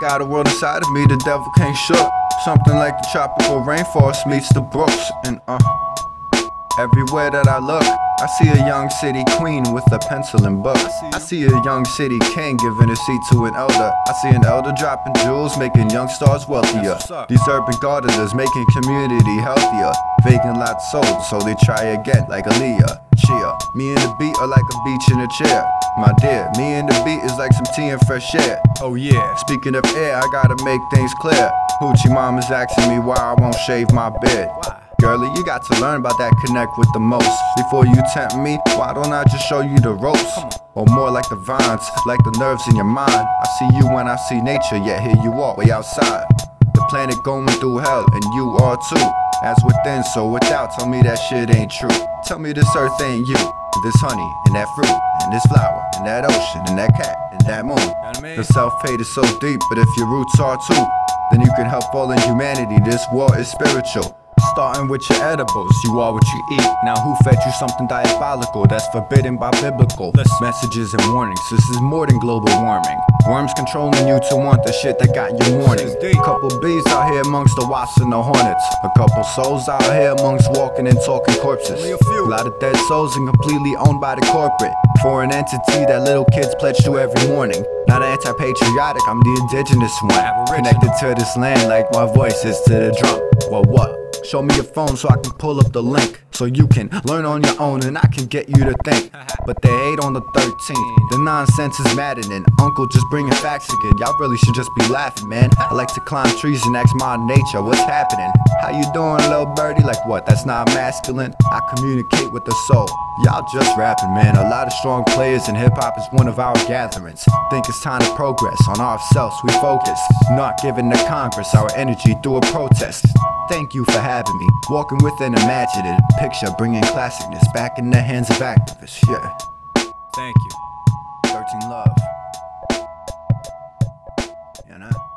Got a world inside of me the devil can't shut. Something like the tropical rainforest meets the brooks. And uh, everywhere that I look, I see a young city queen with a pencil and book. I see a young city king giving a seat to an elder. I see an elder dropping jewels, making young stars wealthier. These urban gardeners making community healthier. Vacant lots sold, so they try again like Aaliyah. Cheer. Me and the beat are like a beach in a chair. My dear, me and the beat is like some tea and fresh air. Oh yeah. Speaking of air, I gotta make things clear. Hoochie mama's asking me why I won't shave my beard. Why? Girlie, you got to learn about that connect with the most. Before you tempt me, why don't I just show you the ropes? Or more like the vines, like the nerves in your mind. I see you when I see nature, yet here you are, way outside. The planet going through hell, and you are too. As within, so without, tell me that shit ain't true. Tell me this earth ain't you. This honey, and that fruit, and this flower, and that ocean, and that cat, and that moon. what I mean? The self hate is so deep, but if your roots are too, then you can help all in humanity. This war is spiritual. Starting with your edibles, you are what you eat. Now, who fed you something diabolical that's forbidden by biblical Listen. messages and warnings? This is more than global warming. Worms controlling you to want the shit that got you mourning. Deep. Couple bees out here amongst the wasps and the hornets. A couple souls out here amongst walking and talking corpses. A few. lot of dead souls and completely owned by the corporate. Foreign entity that little kids pledge to every morning. Not anti-patriotic, I'm the indigenous one. Connected to this land like my voice is to the drum. Well, what? Show me your phone so I can pull up the link. So you can learn on your own and I can get you to think. But they hate on the 13th. The nonsense is maddening. Uncle just bringing facts again. Y'all really should just be laughing, man. I like to climb trees and ask my nature, what's happening? How you doing, little birdie? Like what? That's not masculine. I communicate with the soul. Y'all just rapping, man. A lot of strong players in hip hop is one of our gatherings. Think it's time to progress. On ourselves, we focus. Not giving the Congress our energy through a protest. Thank you for having me. Walking with an imaginative picture, picture, bringing classicness back in the hands of activists. Yeah. Thank you. 13 Love. You know?